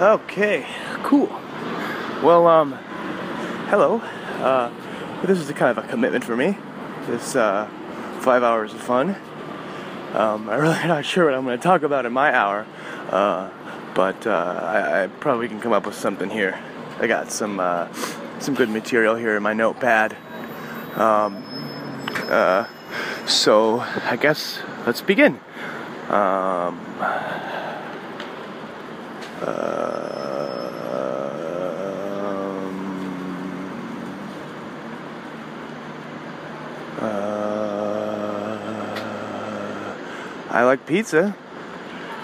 Okay, cool. Well, um, hello. Uh, this is a kind of a commitment for me. This uh, five hours of fun. Um, I'm really not sure what I'm going to talk about in my hour, uh, but uh, I, I, probably can come up with something here. I got some uh, some good material here in my notepad. Um, uh, so I guess let's begin. Um, uh, I like pizza.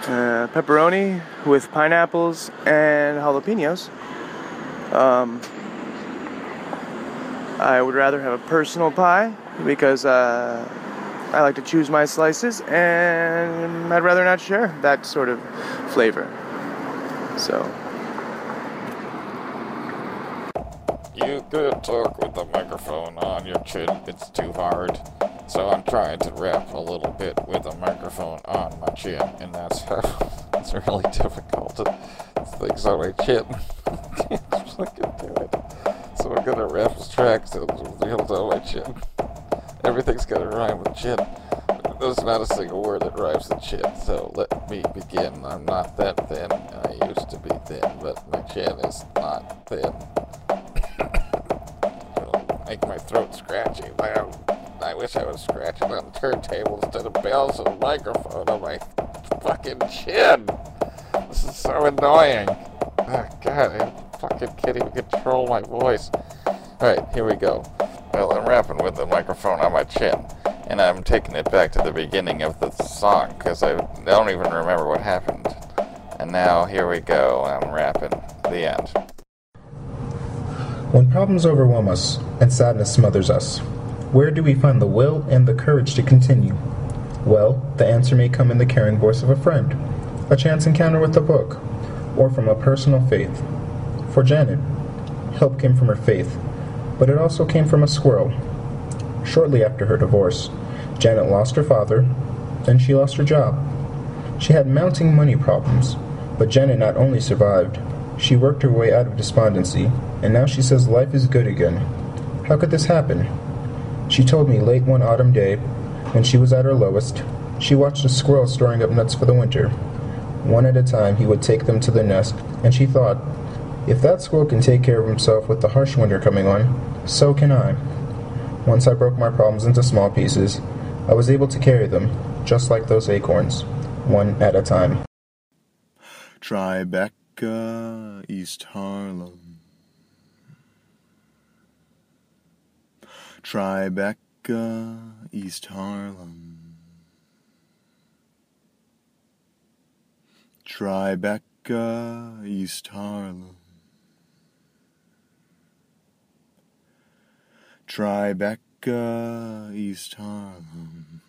Uh, pepperoni with pineapples and jalapenos. Um, I would rather have a personal pie because uh, I like to choose my slices and I'd rather not share that sort of flavor. So. You could talk with the microphone on your chin. It's too hard. So I'm trying to rap a little bit with a microphone on my chin, and that's how it's really difficult. Things on my chin. I fucking do it. So I'm gonna rap this track so hills on my chin. Everything's gonna rhyme with chin. There's not a single word that rhymes with chin, so let me begin. I'm not that thin. I used to be thin, but my chin is not thin. It'll make my throat scratchy. I, I wish I was scratching on the turntable instead of bells a microphone on my fucking chin. This is so annoying. Oh, God, I fucking can't even control my voice. Alright, here we go. Well, I'm rapping with the microphone on my chin, and I'm taking it back to the beginning of the song because I don't even remember what happened. And now here we go. I'm rapping. The end. When problems overwhelm us and sadness smothers us, where do we find the will and the courage to continue? Well, the answer may come in the caring voice of a friend, a chance encounter with a book, or from a personal faith. For Janet, help came from her faith, but it also came from a squirrel. Shortly after her divorce, Janet lost her father, then she lost her job. She had mounting money problems, but Janet not only survived, she worked her way out of despondency, and now she says life is good again. How could this happen? She told me late one autumn day, when she was at her lowest, she watched a squirrel storing up nuts for the winter. One at a time, he would take them to the nest, and she thought, if that squirrel can take care of himself with the harsh winter coming on, so can I. Once I broke my problems into small pieces, I was able to carry them, just like those acorns, one at a time. Tribeca, East Harlem. Tribeca, uh, East Harlem. Tribeca, uh, East Harlem. Tribeca, uh, East Harlem.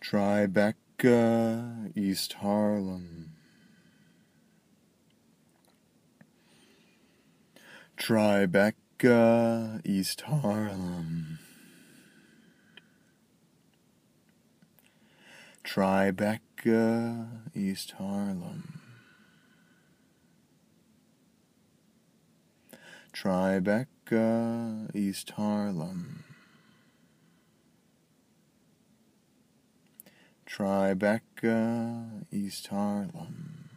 Tribeca, East Harlem. Tribeca, East Harlem. Tribeca, East Harlem. Tribeca, East Harlem. Tribeca, East Harlem.